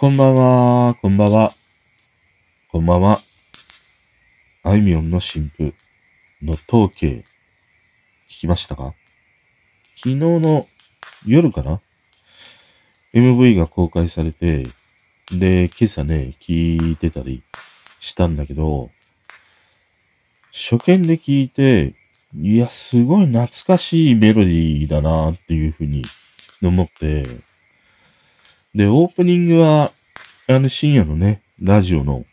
こんばんは、こんばんは。こんばんは。あいみょんの新婦の統計、聞きましたか？昨日の夜かな ?MV が公開されて、で、今朝ね、聞いてたりしたんだけど、初見で聞いて、いや、すごい懐かしいメロディーだなっていうふうに思って、で、オープニングは、あの深夜のね、ラジオの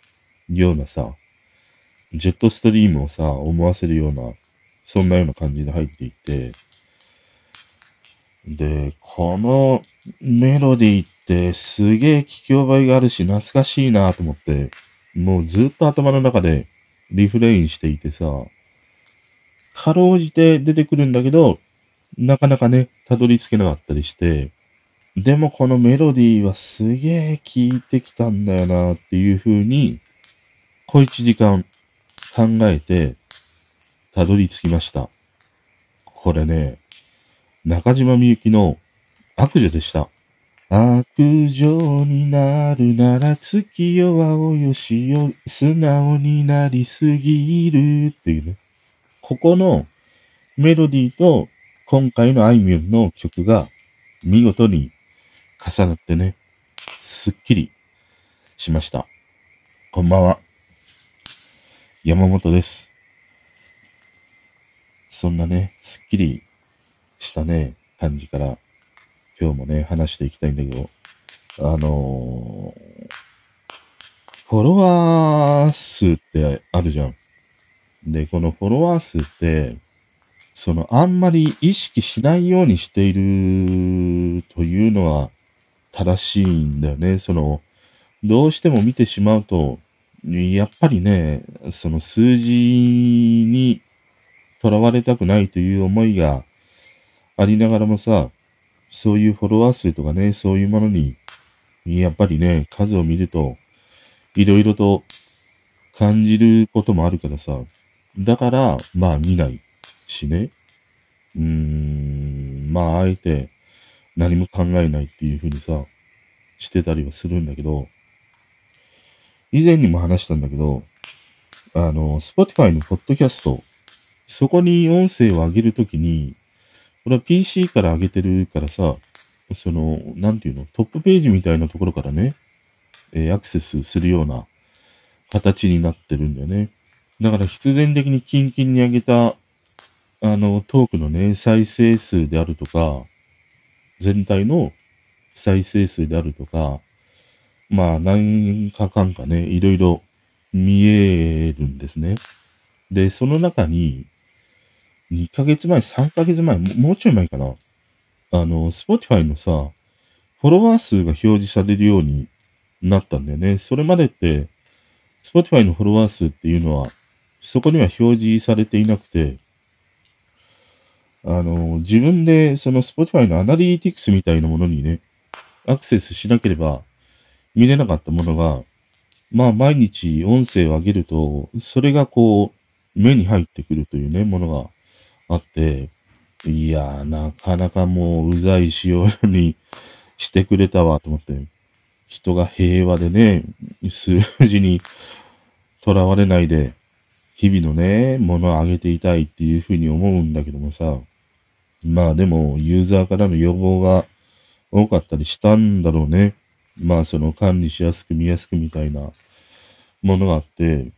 ようなさ、ジェットストリームをさ、思わせるような、そんなような感じで入っていて、で、このメロディーってすげえ聞き覚えがあるし懐かしいなと思って、もうずっと頭の中でリフレインしていてさ、かろうじて出てくるんだけど、なかなかね、たどり着けなかったりして、でもこのメロディーはすげえ聴いてきたんだよなっていう風に、小一時間考えて、たどり着きました。これね、中島みゆきの悪女でした。悪女になるなら月夜はおよしよ、素直になりすぎるっていうね。ここのメロディーと今回のあいみょんの曲が見事に重なってね、すっきりしました。こんばんは。山本です。そんなね、すっきりしたね、感じから、今日もね、話していきたいんだけど、あのー、フォロワー数ってあるじゃん。で、このフォロワー数って、その、あんまり意識しないようにしているというのは正しいんだよね。その、どうしても見てしまうと、やっぱりね、その数字にとらわれたくないという思いがありながらもさ、そういうフォロワー数とかね、そういうものに、やっぱりね、数を見ると、いろいろと感じることもあるからさ、だから、まあ見ないしね。うーん、まああえて何も考えないっていうふうにさ、してたりはするんだけど、以前にも話したんだけど、あの、Spotify のポッドキャスト、そこに音声を上げるときに、これは PC から上げてるからさ、その、なんていうの、トップページみたいなところからね、えー、アクセスするような形になってるんだよね。だから必然的にキンキンに上げた、あの、トークのね、再生数であるとか、全体の再生数であるとか、まあ、何かかんかね、いろいろ見えるんですね。で、その中に、2ヶ月前、3ヶ月前、もうちょい前かな。あの、Spotify のさ、フォロワー数が表示されるようになったんだよね。それまでって、Spotify のフォロワー数っていうのは、そこには表示されていなくて、あの、自分でその Spotify のアナリティクスみたいなものにね、アクセスしなければ見れなかったものが、まあ毎日音声を上げると、それがこう、目に入ってくるというね、ものがあって、いやー、なかなかもううざい仕様にしてくれたわと思って、人が平和でね、数字に とらわれないで、日々のね、ものを上げていたいっていうふうに思うんだけどもさ、まあでも、ユーザーからの要望が多かったりしたんだろうね。まあその管理しやすく見やすくみたいなものがあって、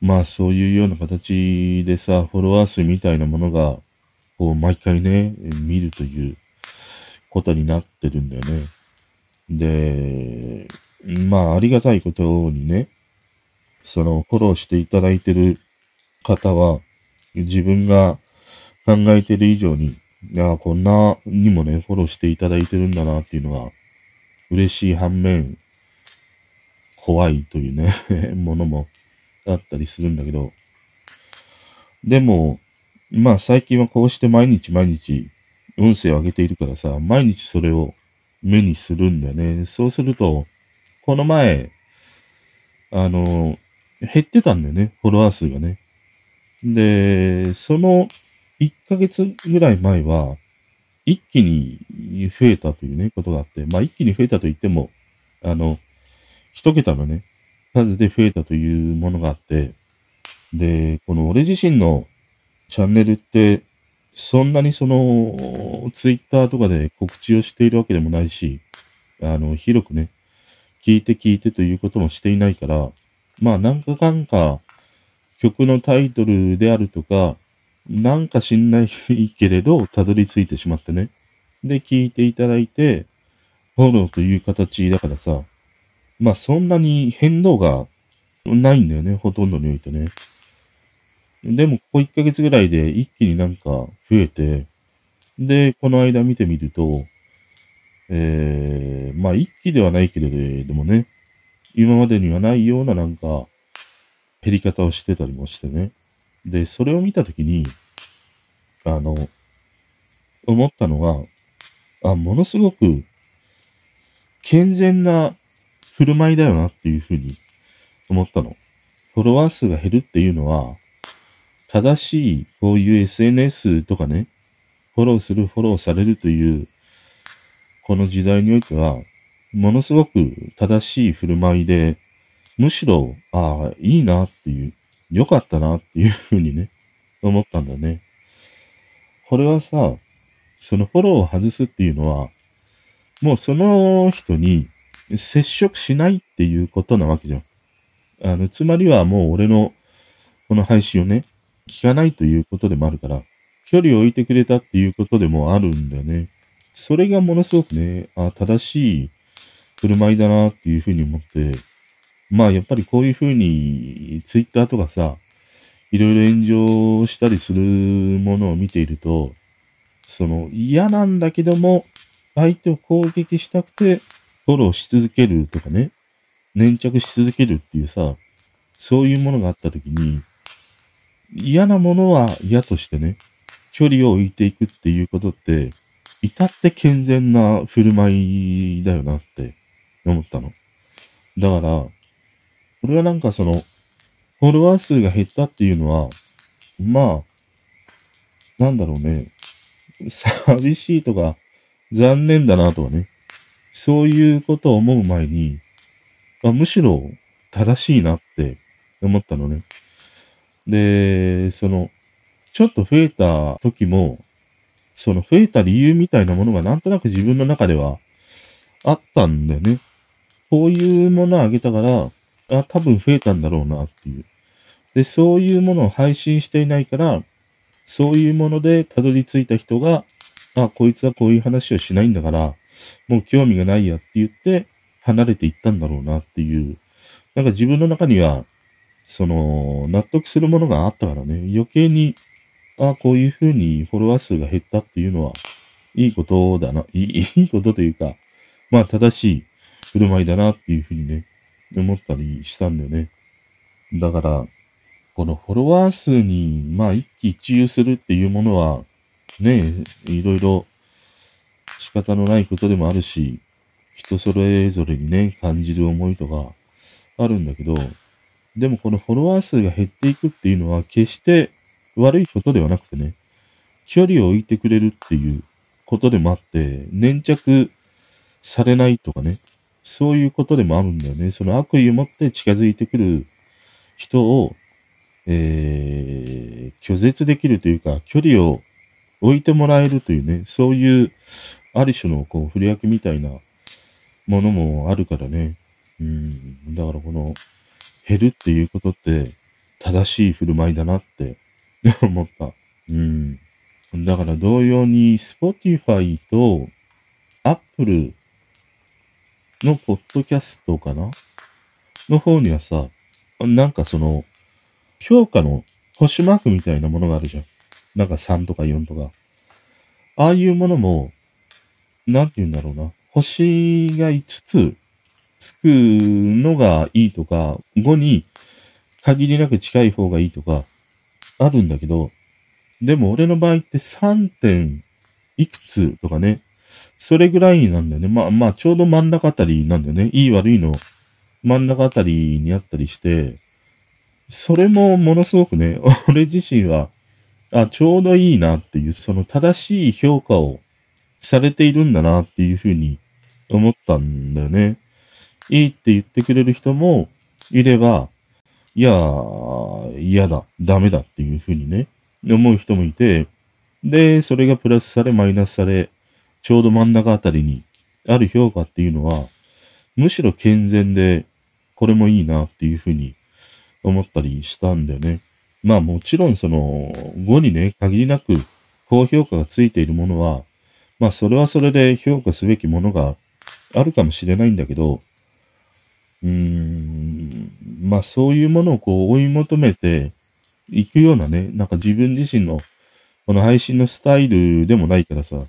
まあそういうような形でさ、フォロワー数みたいなものが、こう毎回ね、見るということになってるんだよね。で、まあありがたいことにね、そのフォローしていただいてる方は、自分が考えてる以上に、いや、こんなにもね、フォローしていただいてるんだなっていうのは、嬉しい反面、怖いというね ものもあったりするんだけど、でも、まあ最近はこうして毎日毎日音声を上げているからさ、毎日それを目にするんだよね。そうすると、この前、あの、減ってたんだよね、フォロワー数がね。で、その1ヶ月ぐらい前は、一気に増えたというね、ことがあって、まあ一気に増えたと言っても、あの、一桁のね、数で増えたというものがあって、で、この俺自身のチャンネルって、そんなにその、ツイッターとかで告知をしているわけでもないし、あの、広くね、聞いて聞いてということもしていないから、まあなんかかんか曲のタイトルであるとか、なんか知んないけれど、たどり着いてしまってね。で、聞いていただいて、フォローという形だからさ、まあそんなに変動がないんだよね、ほとんどにおいてね。でも、ここ1ヶ月ぐらいで一気になんか増えて、で、この間見てみると、えー、まあ一気ではないけれどもね、今までにはないようななんか、減り方をしてたりもしてね。で、それを見たときに、あの、思ったのは、あ、ものすごく健全な振る舞いだよなっていうふうに思ったの。フォロワー数が減るっていうのは、正しいこういう SNS とかね、フォローする、フォローされるという、この時代においては、ものすごく正しい振る舞いで、むしろ、ああ、いいなっていう、良かったなっていうふうにね、思ったんだね。これはさ、そのフォローを外すっていうのは、もうその人に接触しないっていうことなわけじゃん。あの、つまりはもう俺のこの配信をね、聞かないということでもあるから、距離を置いてくれたっていうことでもあるんだよね。それがものすごくね、あ正しい振る舞いだなっていうふうに思って、まあやっぱりこういうふうにツイッターとかさ、いろいろ炎上したりするものを見ていると、その嫌なんだけども、相手を攻撃したくてフォローし続けるとかね、粘着し続けるっていうさ、そういうものがあった時に、嫌なものは嫌としてね、距離を置いていくっていうことって、至って健全な振る舞いだよなって思ったの。だから、これはなんかその、フォロワー数が減ったっていうのは、まあ、なんだろうね。寂しいとか、残念だなとかね。そういうことを思う前に、あむしろ正しいなって思ったのね。で、その、ちょっと増えた時も、その増えた理由みたいなものがなんとなく自分の中ではあったんだよね。こういうものをあげたから、あ、多分増えたんだろうなっていう。で、そういうものを配信していないから、そういうものでたどり着いた人が、あ、こいつはこういう話をしないんだから、もう興味がないやって言って、離れていったんだろうなっていう。なんか自分の中には、その、納得するものがあったからね、余計に、あ、こういう風にフォロワー数が減ったっていうのは、いいことだな、いい、いいことというか、まあ正しい振る舞いだなっていう風にね、思ったりしたんだよね。だから、このフォロワー数に、まあ一喜一憂するっていうものは、ね、いろいろ仕方のないことでもあるし、人それぞれにね、感じる思いとかあるんだけど、でもこのフォロワー数が減っていくっていうのは決して悪いことではなくてね、距離を置いてくれるっていうことでもあって、粘着されないとかね、そういうことでもあるんだよね。その悪意を持って近づいてくる人を、えー、拒絶できるというか、距離を置いてもらえるというね、そういう、ある種の、こう、振り分けみたいなものもあるからね。うん、だからこの、減るっていうことって、正しい振る舞いだなって 思った。うん。だから同様に、Spotify と Apple のポッドキャストかな？の方にはさ、なんかその、評価の星マークみたいなものがあるじゃん。なんか3とか4とか。ああいうものも、なんて言うんだろうな。星が5つつくのがいいとか、5に限りなく近い方がいいとか、あるんだけど、でも俺の場合って3点いくつとかね、それぐらいなんだよね。まあまあ、ちょうど真ん中あたりなんだよね。いい悪いの真ん中あたりにあったりして、それもものすごくね、俺自身は、あ、ちょうどいいなっていう、その正しい評価をされているんだなっていうふうに思ったんだよね。いいって言ってくれる人もいれば、いやー、嫌だ、ダメだっていうふうにね、思う人もいて、で、それがプラスされ、マイナスされ、ちょうど真ん中あたりにある評価っていうのは、むしろ健全で、これもいいなっていうふうに思ったりしたんだよね。まあもちろんその後にね、限りなく高評価がついているものは、まあそれはそれで評価すべきものがあるかもしれないんだけど、うーん、まあそういうものをこう追い求めていくようなね、なんか自分自身のこの配信のスタイルでもないからさ、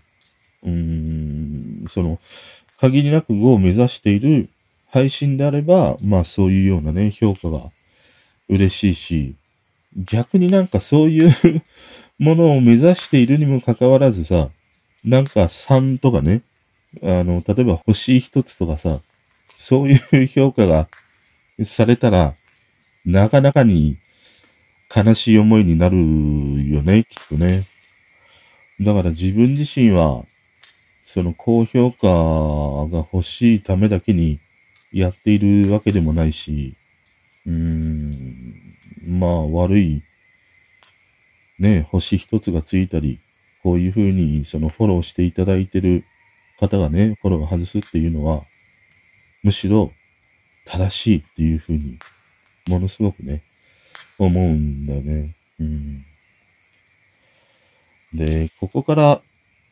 うん、その、限りなく5を目指している配信であれば、まあそういうようなね、評価が嬉しいし、逆になんかそういう ものを目指しているにもかかわらずさ、なんか3とかね、あの、例えば星1つとかさ、そういう評価がされたら、なかなかに悲しい思いになるよね、きっとね。だから自分自身は、その高評価が欲しいためだけにやっているわけでもないし、うーん、まあ悪い、ね、星一つがついたり、こういうふうにそのフォローしていただいてる方がね、フォローを外すっていうのは、むしろ正しいっていうふうに、ものすごくね、思うんだよね。うん。で、ここから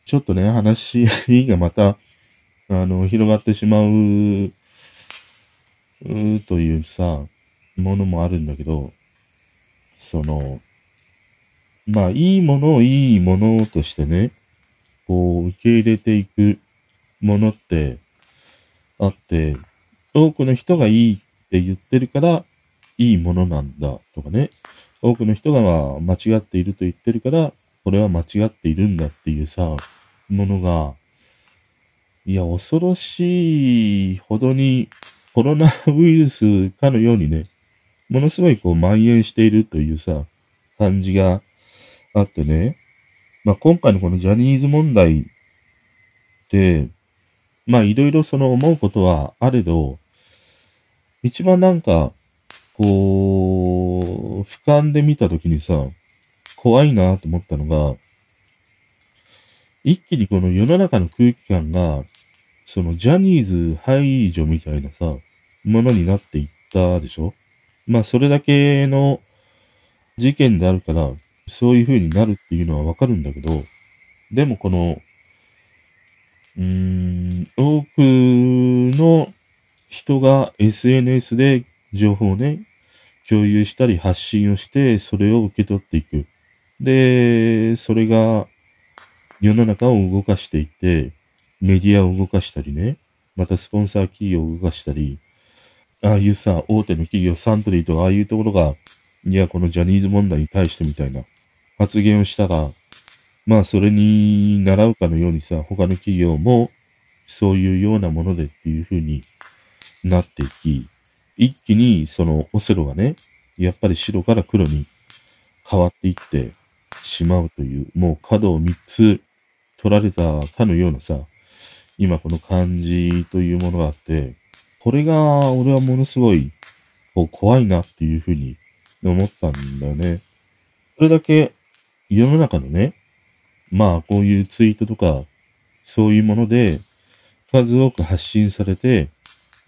ちょっとね、話がまた、あの、広がってしまう、うというさ、ものもあるんだけど、その、まあ、いいものをいいものとしてね、こう、受け入れていくものってあって、多くの人がいいって言ってるから、いいものなんだとかね、多くの人がまあ間違っていると言ってるから、これは間違っているんだっていうさ、ものが、いや、恐ろしいほどにコロナウイルスかのようにね、ものすごいこう蔓延しているというさ、感じがあってね、まあ今回のこのジャニーズ問題で、まあいろいろその思うことはあれど、一番なんか、こう、俯瞰で見たときにさ、怖いなと思ったのが、一気にこの世の中の空気感が、そのジャニーズ排除みたいなさ、ものになっていったでしょ？まあそれだけの事件であるから、そういう風になるっていうのはわかるんだけど、でもこの、うーん、多くの人が SNS で情報をね、共有したり発信をして、それを受け取っていく。で、それが世の中を動かしていて、メディアを動かしたりね、またスポンサー企業を動かしたり、ああいうさ、大手の企業、サントリーとかああいうところが、いや、このジャニーズ問題に対してみたいな発言をしたら、まあ、それに習うかのようにさ、他の企業も、そういうようなものでっていう風になっていき、一気にそのオセロがね、やっぱり白から黒に変わっていってしまうという、もう角を3つ取られたかのようなさ、今この感じというものがあって、これが俺はものすごいこう怖いなっていうふうに思ったんだよね。それだけ世の中のね、まあこういうツイートとかそういうもので数多く発信されて、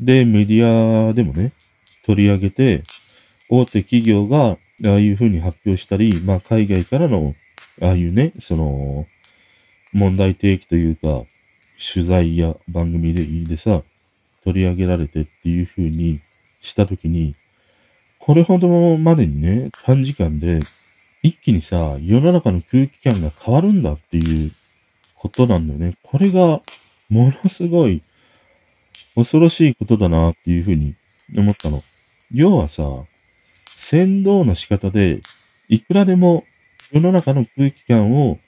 で、メディアでもね、取り上げて、大手企業がああいうふうに発表したり、まあ海外からの、ああいうね、その、問題提起というか、取材や番組でいいでさ、取り上げられてっていうふうにしたときに、これほどまでにね、短時間で、一気にさ、世の中の空気感が変わるんだっていうことなんだよね。これが、ものすごい、恐ろしいことだなっていうふうに思ったの。要はさ、先導の仕方で、いくらでも世の中の空気感を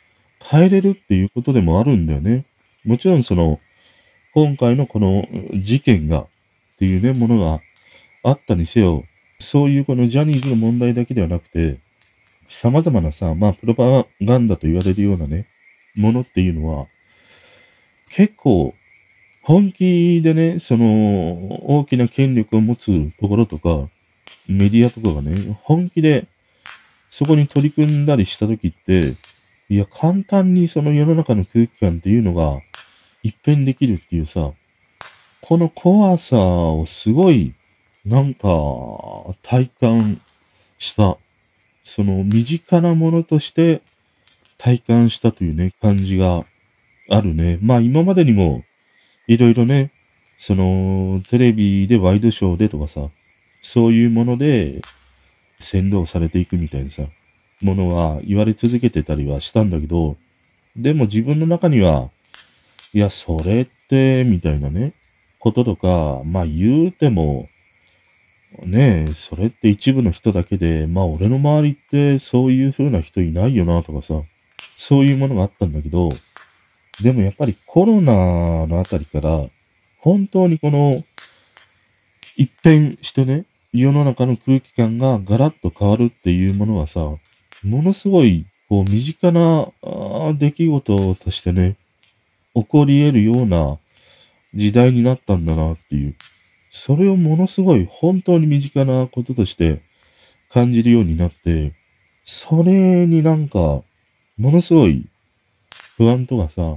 変えれるっていうことでもあるんだよね。もちろんその、今回のこの事件がっていうね、ものがあったにせよ、そういうこのジャニーズの問題だけではなくて、様々なさ、まあ、プロパガンダと言われるようなね、ものっていうのは、結構本気でね、その、大きな権力を持つところとか、メディアとかがね、本気でそこに取り組んだりした時って、いや、簡単にその世の中の空気感っていうのが一変できるっていうさ、この怖さをすごい、なんか、体感した、その身近なものとして体感したというね、感じがあるね。まあ今までにも、いろいろね、その、テレビでワイドショーでとかさ、そういうもので、先導されていくみたいなさ、ものは言われ続けてたりはしたんだけど、でも自分の中には、いや、それって、みたいなね、こととか、まあ言うても、ねえ、それって一部の人だけで、まあ俺の周りってそういう風な人いないよなとかさ、そういうものがあったんだけど、でもやっぱりコロナのあたりから、本当にこの、一変してね、世の中の空気感がガラッと変わるっていうものはさ、ものすごい、こう、身近な出来事としてね、起こり得るような時代になったんだなっていう。それをものすごい本当に身近なこととして感じるようになって、それになんか、ものすごい不安とかさ、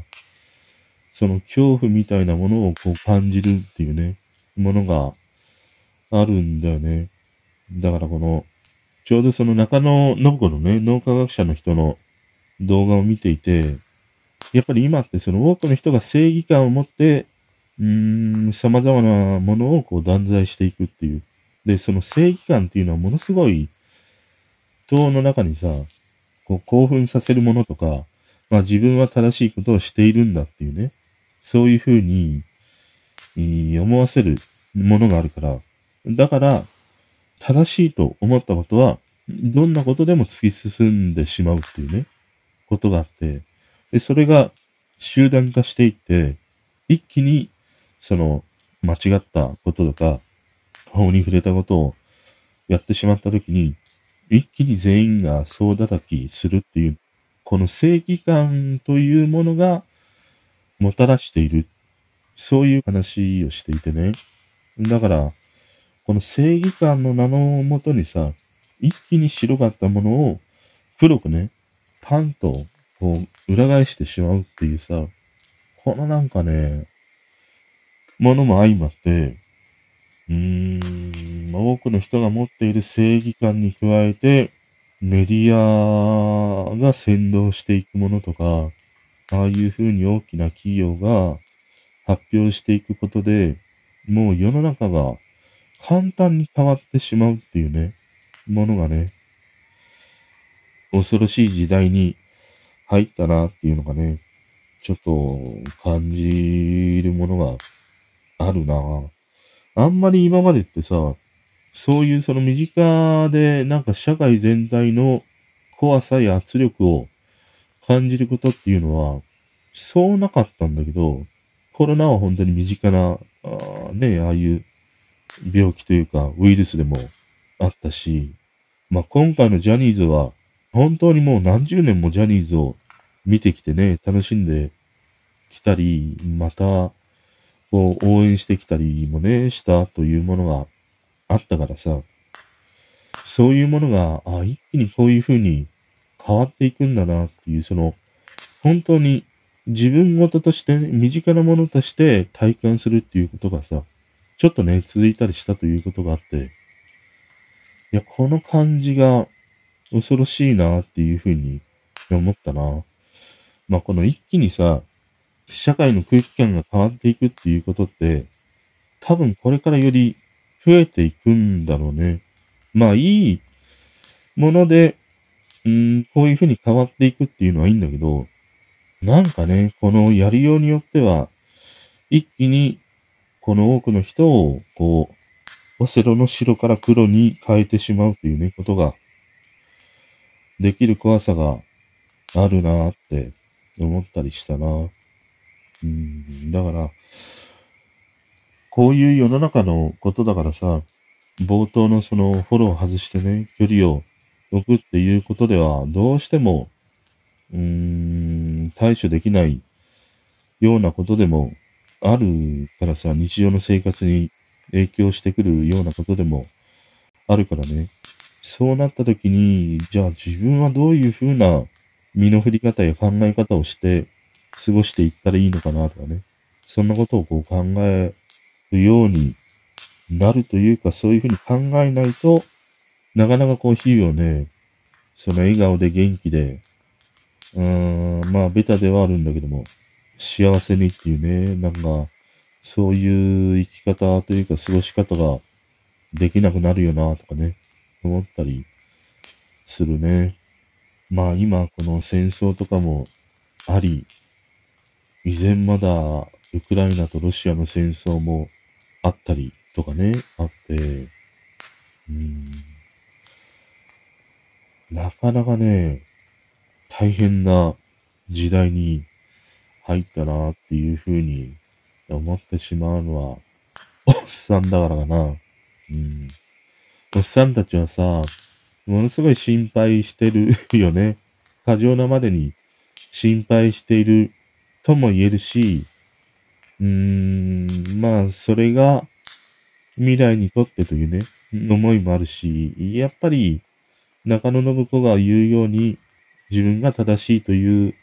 その恐怖みたいなものをこう感じるっていうね、ものがあるんだよね。だからこの、ちょうどその中野信子のね、脳科学者の人の動画を見ていて、やっぱり今ってその多くの人が正義感を持って、うーん、様々なものをこう断罪していくっていう。で、その正義感っていうのはものすごい、人の中にさ、こう興奮させるものとか、まあ自分は正しいことをしているんだっていうね、そういうふうに、思わせるものがあるから、だから、正しいと思ったことは、どんなことでも突き進んでしまうっていうね、ことがあって、で、それが集団化していって、一気に、その、間違ったこととか、法に触れたことをやってしまったときに、一気に全員が総叩きするっていう、この正義感というものがもたらしている。そういう話をしていてね。だから、この正義感の名のもとにさ、一気に白かったものを黒くね、パンとこう裏返してしまうっていうさ、このなんかね、ものも相まって、うーん、多くの人が持っている正義感に加えて、メディアが先導していくものとか、ああいうふうに大きな企業が発表していくことで、もう世の中が簡単に変わってしまうっていうね、ものがね、恐ろしい時代に入ったなっていうのがね、ちょっと感じるものがあるな。あんまり今までってさ、そういうその身近でなんか社会全体の怖さや圧力を感じることっていうのは、そうなかったんだけど、コロナは本当に身近な、あね、ああいう病気というかウイルスでもあったし、まあ、今回のジャニーズは本当にもう何十年もジャニーズを見てきてね、楽しんできたり、また、こう応援してきたりもね、したというものがあったからさ、そういうものが、あ、一気にこういう風に変わっていくんだなっていう、その、本当に自分事として、身近なものとして体感するっていうことがさ、ちょっとね、続いたりしたということがあって、いや、この感じが恐ろしいなっていうふうに思ったな。まあ、この一気にさ、社会の空気感が変わっていくっていうことって、多分これからより増えていくんだろうね。まあ、いいもので、うん、こういうふうに変わっていくっていうのはいいんだけど、なんかね、このやりようによっては、一気にこの多くの人を、こう、オセロの白から黒に変えてしまうというね、ことが、できる怖さがあるなって思ったりしたな。うん、だから、こういう世の中のことだからさ、冒頭のそのフォローを外してね、距離を置くっていうことでは、どうしても、うーん、対処できないようなことでもあるからさ、日常の生活に影響してくるようなことでもあるからね。そうなった時に、じゃあ自分はどういうふうな身の振り方や考え方をして過ごしていったらいいのかなとかね。そんなことをこう考えるようになるというか、そういうふうに考えないと、なかなかこう日々をね、その笑顔で元気で、うーん、まあベタではあるんだけども、幸せにっていうね、なんか、そういう生き方というか過ごし方ができなくなるよなとかね、思ったりするね。まあ今この戦争とかもあり、以前まだウクライナとロシアの戦争もあったりとかね、あって、うん、なかなかね、大変な時代に入ったなっていうふうに思ってしまうのは、おっさんだからかな。うん。おっさんたちはさ、ものすごい心配してるよね。過剰なまでに心配しているとも言えるし、うーん、まあ、それが未来にとってというね、思いもあるし、やっぱり中野信子が言うように自分が正しいという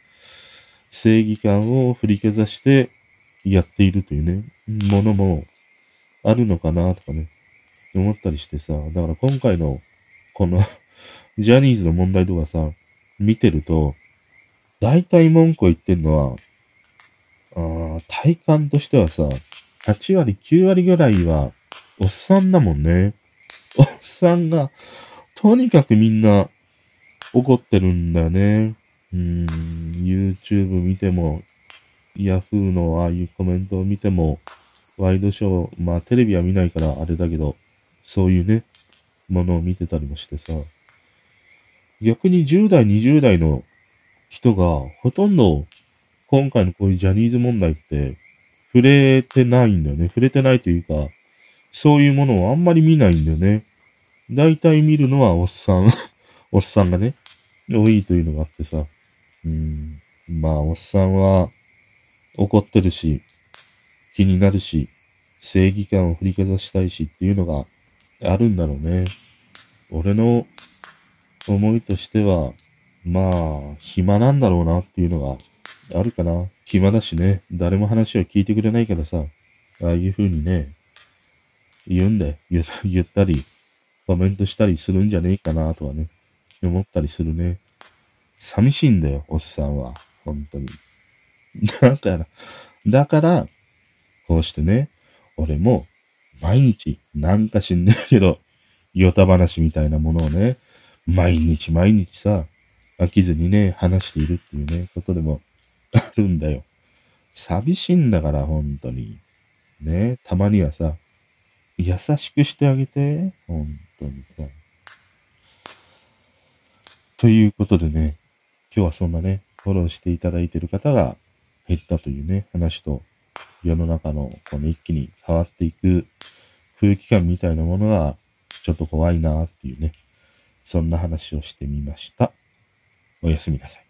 正義感を振りかざしてやっているというね、ものもあるのかなとかね、思ったりしてさ、だから今回のこの ジャニーズの問題とかさ、見てると、大体文句を言ってんのは、あ体感としてはさ、8割、9割ぐらいは、おっさんだもんね。おっさんが、とにかくみんな怒ってるんだよね。うん、YouTube 見ても、Yahoo のああいうコメントを見ても、ワイドショー、まあテレビは見ないからあれだけど、そういうね、ものを見てたりもしてさ、逆に10代、20代の人がほとんど今回のこういうジャニーズ問題って触れてないんだよね。触れてないというか、そういうものをあんまり見ないんだよね。大体見るのはおっさん おっさんがね、多いというのがあってさ。まあ、おっさんは怒ってるし、気になるし、正義感を振りかざしたいしっていうのがあるんだろうね。俺の思いとしては、まあ、暇なんだろうなっていうのがあるかな。暇だしね、誰も話を聞いてくれないからさ、ああいう風にね、言うんだよ。言ったり、コメントしたりするんじゃねえかなとはね、思ったりするね。寂しいんだよ、おっさんは。本当に。だから、だから、こうしてね、俺も、毎日、なんか知んねえけど、ヨタ話みたいなものをね、毎日毎日さ、飽きずにね、話しているっていうね、ことでもあるんだよ。寂しいんだから、本当に。ね、たまにはさ、優しくしてあげて、本当にさ。ということでね、今日はそんなね、フォローしていただいている方が減ったというね、話と、世の中のこの一気に変わっていく空気感みたいなものが、ちょっと怖いなっていうね、そんな話をしてみました。おやすみなさい。